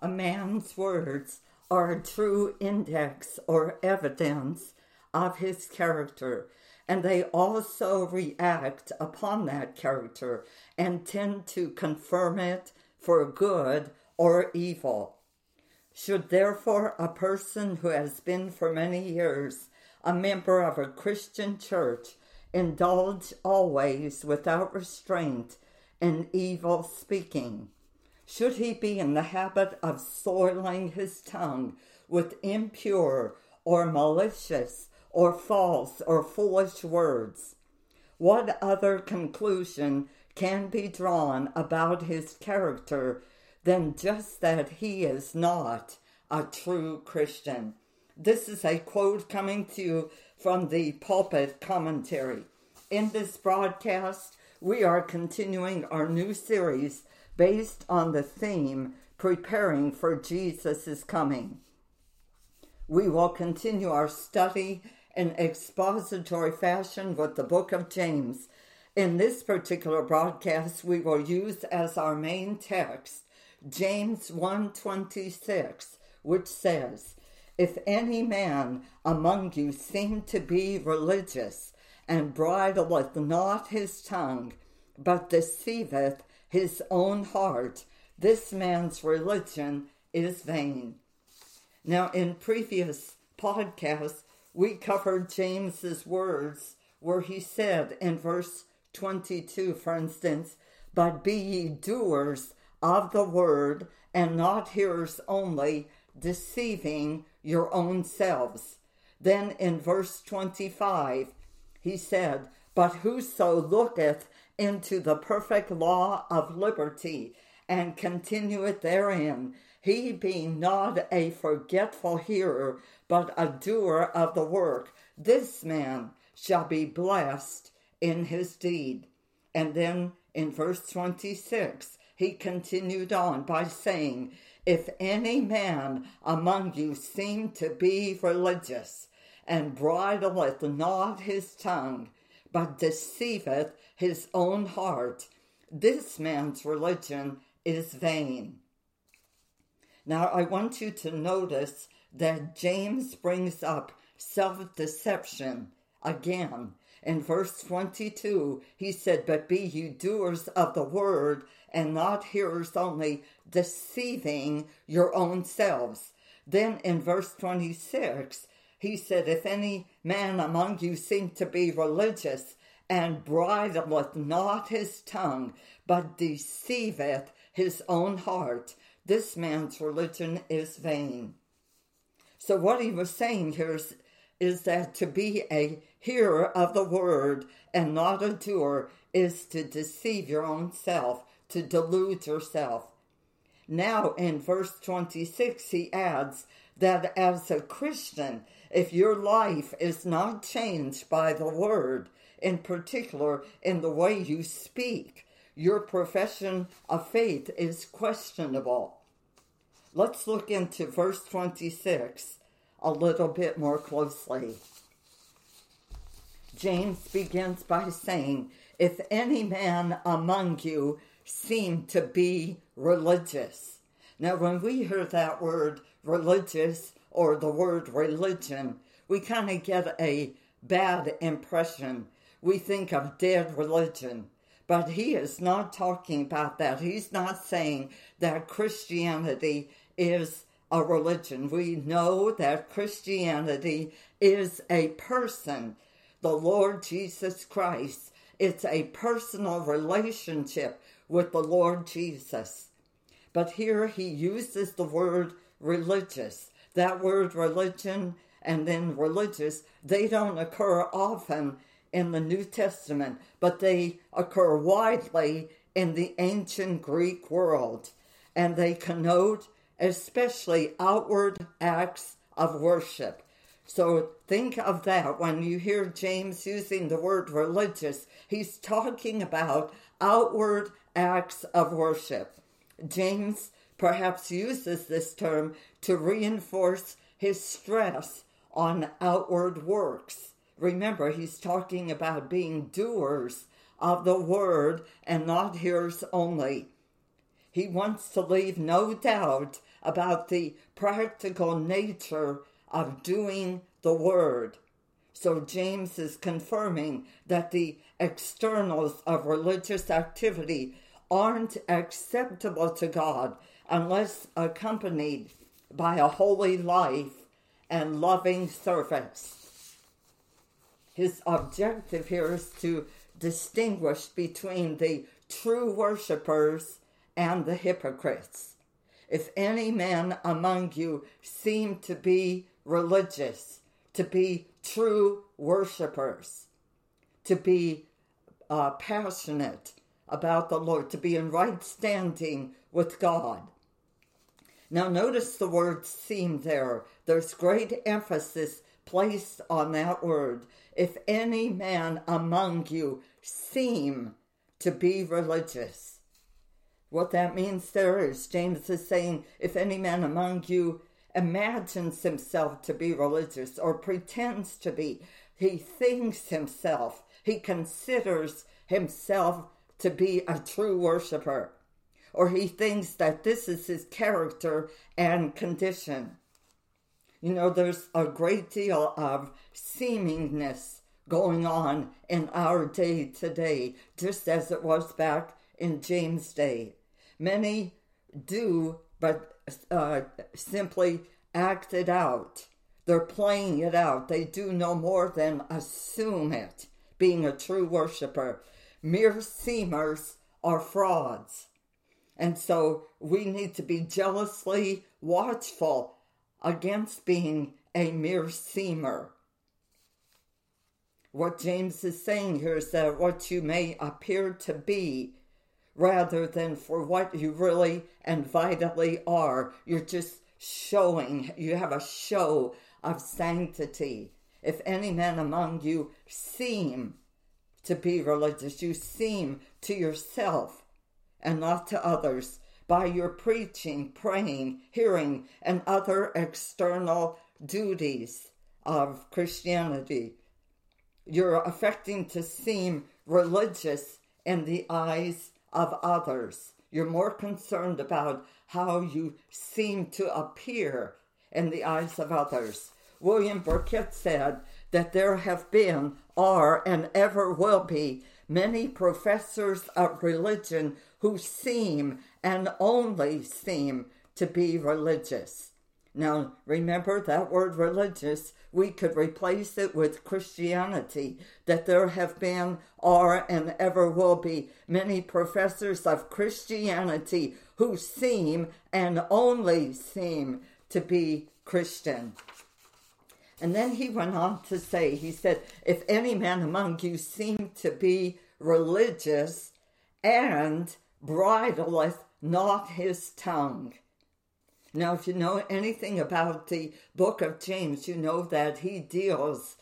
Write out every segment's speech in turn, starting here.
A man's words are a true index or evidence of his character, and they also react upon that character and tend to confirm it for good or evil. Should therefore a person who has been for many years a member of a Christian church indulge always without restraint in evil speaking? Should he be in the habit of soiling his tongue with impure or malicious or false or foolish words? What other conclusion can be drawn about his character than just that he is not a true Christian? This is a quote coming to you from the pulpit commentary. In this broadcast, we are continuing our new series based on the theme Preparing for Jesus' Coming. We will continue our study in expository fashion with the book of James. In this particular broadcast, we will use as our main text James 1:26, which says, if any man among you seem to be religious, and bridleth not his tongue, but deceiveth his own heart, this man's religion is vain. Now, in previous podcasts, we covered James's words where he said in verse 22, for instance, but be ye doers of the word and not hearers only, deceiving your own selves. Then in verse 25, he said, But whoso looketh into the perfect law of liberty and continueth therein, he being not a forgetful hearer, but a doer of the work, this man shall be blessed in his deed. And then in verse 26, he continued on by saying, if any man among you seem to be religious, and bridleth not his tongue, but deceiveth his own heart, this man's religion is vain. Now, I want you to notice that James brings up self deception again. In verse 22, he said, But be you doers of the word and not hearers only, deceiving your own selves. Then in verse 26, he said, If any man among you seem to be religious and bridleth not his tongue, but deceiveth his own heart, this man's religion is vain. So, what he was saying here is, is that to be a hearer of the word and not a doer is to deceive your own self to delude yourself. Now, in verse 26, he adds that as a Christian, if your life is not changed by the word, in particular in the way you speak, your profession of faith is questionable. Let's look into verse 26 a little bit more closely. James begins by saying, If any man among you seem to be religious. Now, when we hear that word religious or the word religion, we kind of get a bad impression. We think of dead religion. But he is not talking about that. He's not saying that Christianity is a religion. We know that Christianity is a person, the Lord Jesus Christ. It's a personal relationship with the Lord Jesus. But here he uses the word religious. That word religion and then religious, they don't occur often in the New Testament, but they occur widely in the ancient Greek world. And they connote especially outward acts of worship. So think of that when you hear James using the word religious, he's talking about outward acts of worship. James perhaps uses this term to reinforce his stress on outward works. Remember, he's talking about being doers of the word and not hearers only. he wants to leave no doubt about the practical nature of doing the word. So James is confirming that the externals of religious activity aren't acceptable to God unless accompanied by a holy life and loving service. His objective here is to distinguish between the true worshippers and the hypocrites. If any man among you seem to be religious, to be true worshippers, to be uh, passionate about the Lord, to be in right standing with God. Now, notice the word seem there. There's great emphasis placed on that word. If any man among you seem to be religious. What that means there is, James is saying, if any man among you imagines himself to be religious or pretends to be, he thinks himself, he considers himself to be a true worshiper, or he thinks that this is his character and condition. You know, there's a great deal of seemingness going on in our day today, just as it was back in James' day. Many do, but uh, simply act it out. They're playing it out. They do no more than assume it, being a true worshiper. Mere seemers are frauds. And so we need to be jealously watchful against being a mere seemer. What James is saying here is that what you may appear to be rather than for what you really and vitally are. You're just showing, you have a show of sanctity. If any man among you seem to be religious, you seem to yourself and not to others by your preaching, praying, hearing, and other external duties of Christianity. You're affecting to seem religious in the eyes of others. You're more concerned about how you seem to appear in the eyes of others. William Burkitt said that there have been, are, and ever will be many professors of religion who seem and only seem to be religious. Now, remember that word religious, we could replace it with Christianity, that there have been, are, and ever will be many professors of Christianity who seem and only seem to be Christian. And then he went on to say, he said, If any man among you seem to be religious and bridleth not his tongue, now, if you know anything about the book of James, you know that he deals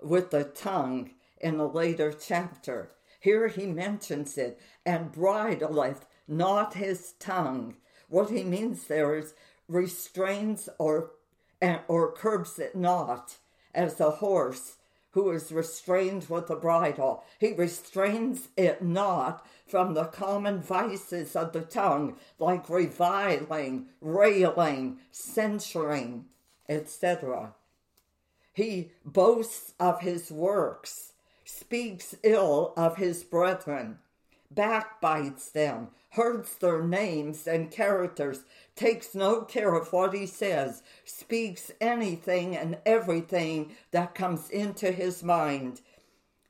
with the tongue in a later chapter. Here he mentions it, and bridleth not his tongue. What he means there is restrains or or curbs it not, as a horse who is restrained with a bridle. He restrains it not from the common vices of the tongue, like reviling, railing, censuring, etc. He boasts of his works, speaks ill of his brethren, backbites them, hurts their names and characters, takes no care of what he says, speaks anything and everything that comes into his mind.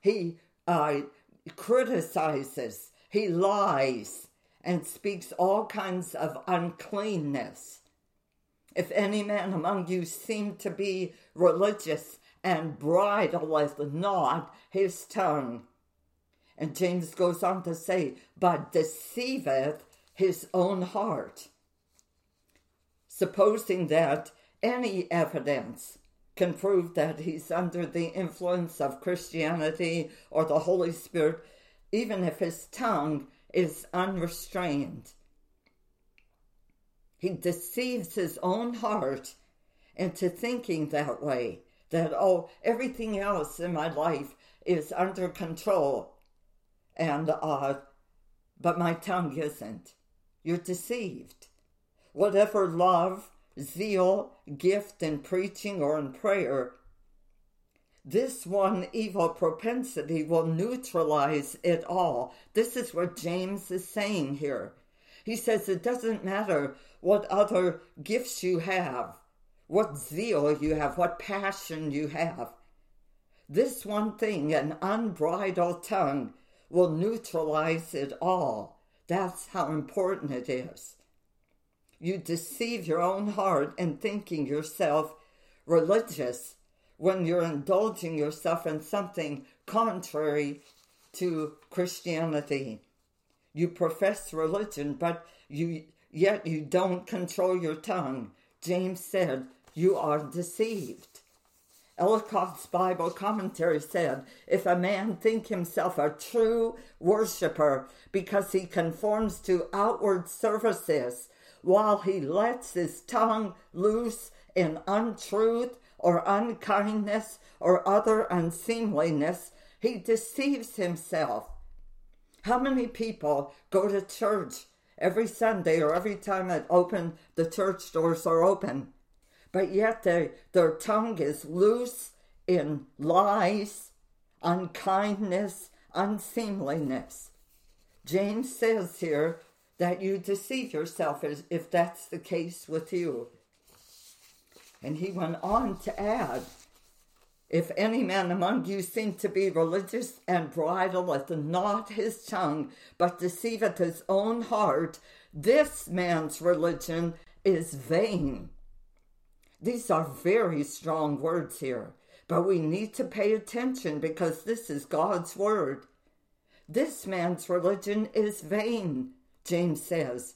He uh, criticizes, he lies, and speaks all kinds of uncleanness. If any man among you seem to be religious and bridleth not his tongue, and James goes on to say, but deceiveth his own heart supposing that any evidence can prove that he's under the influence of Christianity or the Holy Spirit, even if his tongue is unrestrained. He deceives his own heart into thinking that way that, oh, everything else in my life is under control, and uh, but my tongue isn't. you're deceived. Whatever love, zeal, gift in preaching or in prayer, this one evil propensity will neutralize it all. This is what James is saying here. He says it doesn't matter what other gifts you have, what zeal you have, what passion you have. This one thing, an unbridled tongue, will neutralize it all. That's how important it is. You deceive your own heart in thinking yourself religious when you're indulging yourself in something contrary to Christianity. You profess religion, but you yet you don't control your tongue. James said, You are deceived. Ellicott's Bible commentary said, If a man think himself a true worshipper because he conforms to outward services, while he lets his tongue loose in untruth or unkindness or other unseemliness, he deceives himself. How many people go to church every Sunday or every time it open the church doors are open? but yet they, their tongue is loose in lies, unkindness, unseemliness. James says here that you deceive yourself if that's the case with you. And he went on to add, if any man among you seem to be religious and bridleth not his tongue, but deceiveth his own heart, this man's religion is vain. These are very strong words here, but we need to pay attention because this is God's word. This man's religion is vain, James says.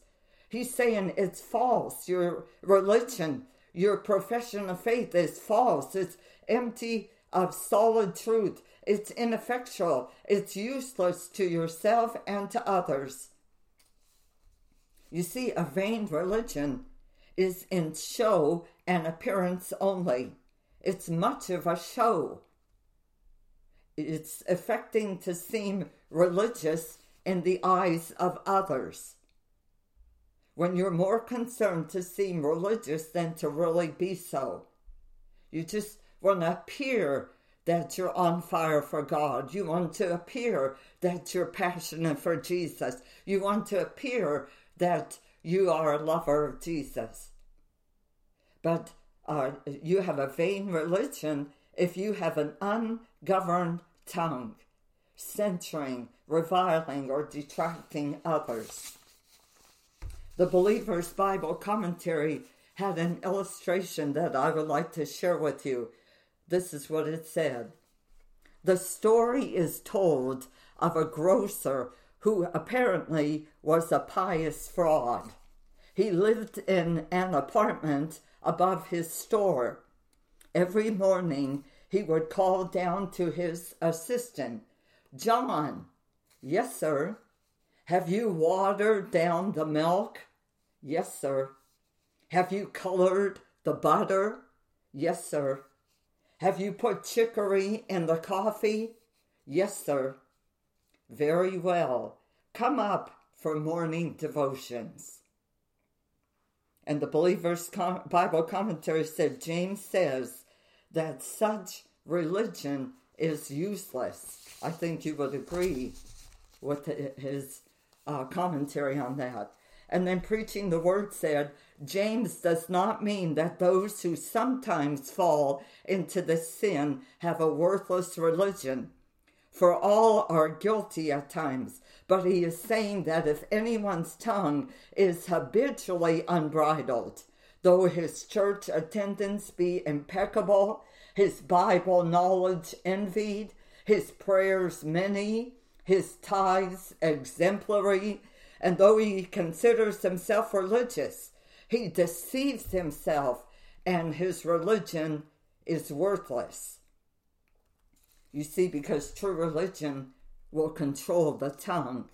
He's saying it's false. Your religion, your profession of faith is false. It's empty of solid truth. It's ineffectual. It's useless to yourself and to others. You see, a vain religion is in show and appearance only. It's much of a show. It's affecting to seem religious in the eyes of others. When you're more concerned to seem religious than to really be so, you just want to appear that you're on fire for God. You want to appear that you're passionate for Jesus. You want to appear that you are a lover of Jesus. But uh, you have a vain religion if you have an ungoverned tongue, censuring, reviling, or detracting others. The Believer's Bible Commentary had an illustration that I would like to share with you. This is what it said The story is told of a grocer who apparently was a pious fraud. He lived in an apartment above his store. Every morning he would call down to his assistant, John, yes, sir. Have you watered down the milk? Yes, sir. Have you colored the butter? Yes, sir. Have you put chicory in the coffee? Yes, sir. Very well. Come up for morning devotions. And the Believer's Bible commentary said James says that such religion is useless. I think you would agree with his uh, commentary on that. And then preaching the word said, James does not mean that those who sometimes fall into the sin have a worthless religion for all are guilty at times. But he is saying that if anyone's tongue is habitually unbridled, though his church attendance be impeccable, his Bible knowledge envied, his prayers many, his tithes exemplary, and though he considers himself religious, he deceives himself and his religion is worthless. You see, because true religion will control the tongue.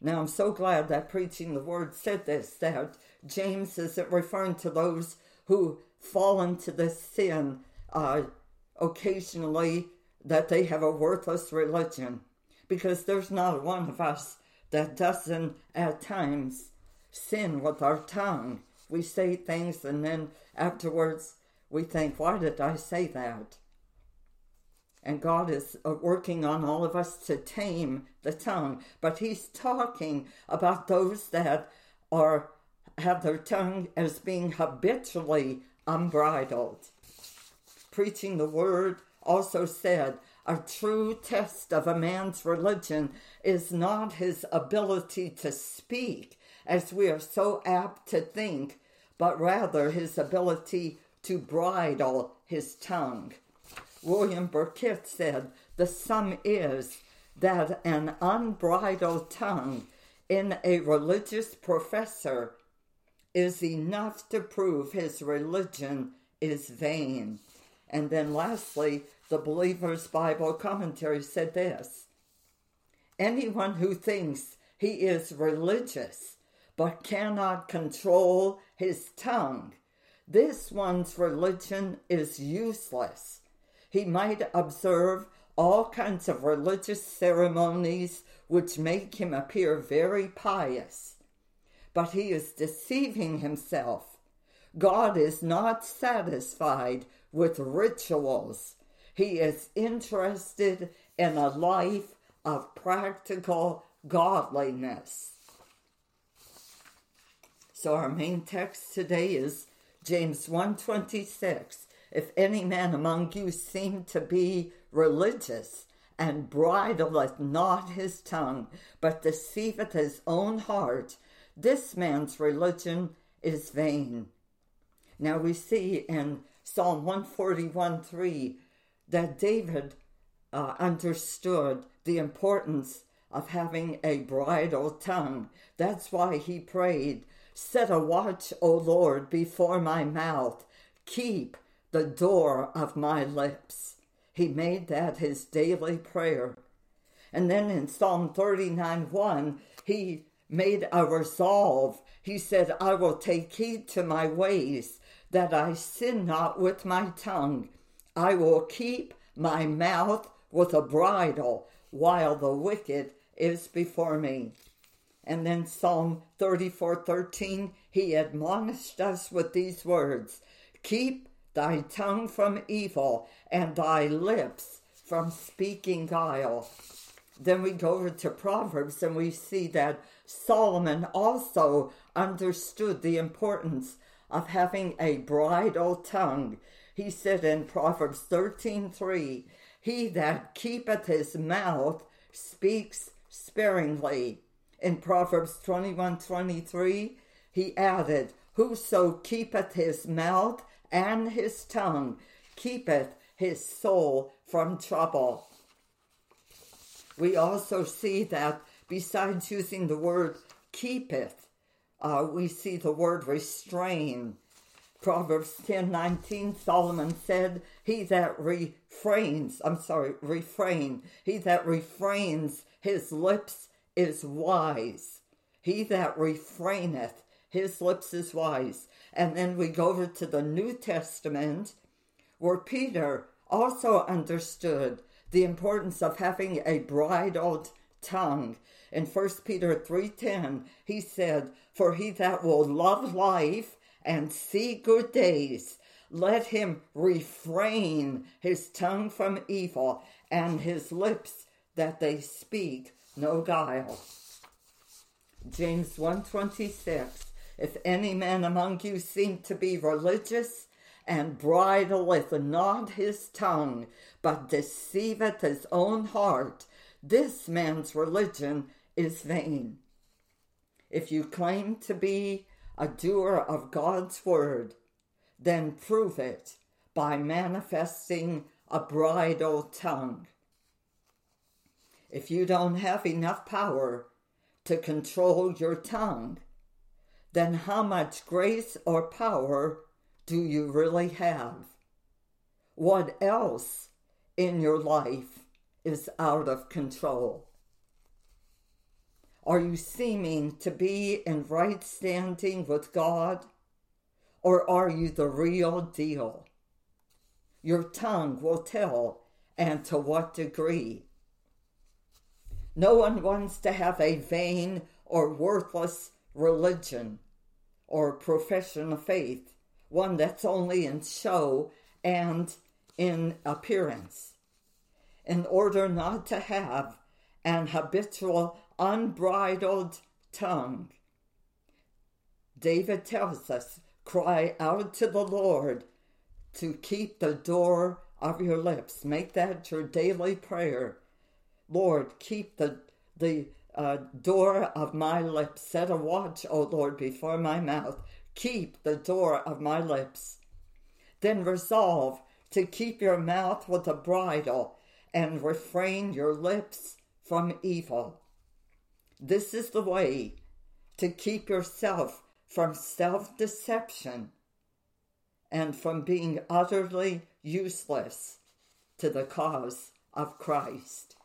Now, I'm so glad that preaching the word said this, that James isn't referring to those who fall into this sin uh, occasionally, that they have a worthless religion. Because there's not one of us that doesn't at times sin with our tongue. We say things and then afterwards we think, why did I say that? And God is uh, working on all of us to tame the tongue. But He's talking about those that are have their tongue as being habitually unbridled. Preaching the word also said, a true test of a man's religion is not his ability to speak, as we are so apt to think, but rather his ability to bridle his tongue. William Burkitt said, The sum is that an unbridled tongue in a religious professor is enough to prove his religion is vain. And then lastly, the Believer's Bible Commentary said this Anyone who thinks he is religious but cannot control his tongue, this one's religion is useless. He might observe all kinds of religious ceremonies which make him appear very pious, but he is deceiving himself. God is not satisfied with rituals he is interested in a life of practical godliness. So our main text today is James 1:26. If any man among you seem to be religious and bridleth not his tongue, but deceiveth his own heart, this man's religion is vain. Now we see in Psalm 141 3 that David uh, understood the importance of having a bridled tongue. That's why he prayed, Set a watch, O Lord, before my mouth. Keep the door of my lips. He made that his daily prayer. And then in Psalm 39 1, he made a resolve. He said, I will take heed to my ways, that I sin not with my tongue. I will keep my mouth with a bridle while the wicked is before me. And then Psalm 34 13, he admonished us with these words Keep thy tongue from evil and thy lips from speaking guile. Then we go over to Proverbs and we see that Solomon also understood the importance of having a bridle tongue. He said in Proverbs 13:3, "He that keepeth his mouth speaks sparingly." In Proverbs 21:23, he added, "Whoso keepeth his mouth and his tongue keepeth his soul from trouble." We also see that besides using the word keepeth, uh, we see the word restrain Proverbs 10 19, Solomon said, He that refrains, I'm sorry, refrain, he that refrains his lips is wise. He that refraineth his lips is wise. And then we go over to the New Testament where Peter also understood the importance of having a bridled tongue. In 1 Peter 3:10, he said, "For he that will love life and see good days. Let him refrain his tongue from evil and his lips that they speak no guile. James 126 If any man among you seem to be religious and bridleth not his tongue, but deceiveth his own heart, this man's religion is vain. If you claim to be a doer of God's word, then prove it by manifesting a bridled tongue. If you don't have enough power to control your tongue, then how much grace or power do you really have? What else in your life is out of control? Are you seeming to be in right standing with God? Or are you the real deal? Your tongue will tell, and to what degree. No one wants to have a vain or worthless religion or profession of faith, one that's only in show and in appearance. In order not to have an habitual, unbridled tongue, David tells us, cry out to the Lord to keep the door of your lips. Make that your daily prayer. Lord, keep the, the uh, door of my lips. Set a watch, O Lord, before my mouth. Keep the door of my lips. Then resolve to keep your mouth with a bridle and refrain your lips from evil. This is the way to keep yourself from self deception and from being utterly useless to the cause of Christ.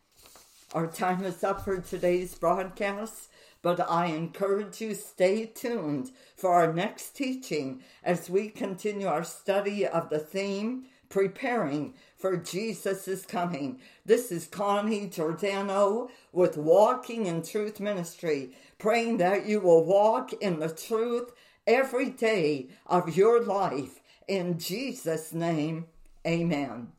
Our time is up for today's broadcast, but I encourage you stay tuned for our next teaching as we continue our study of the theme preparing for Jesus' coming. This is Connie Giordano with Walking in Truth Ministry, praying that you will walk in the truth every day of your life. In Jesus' name, amen.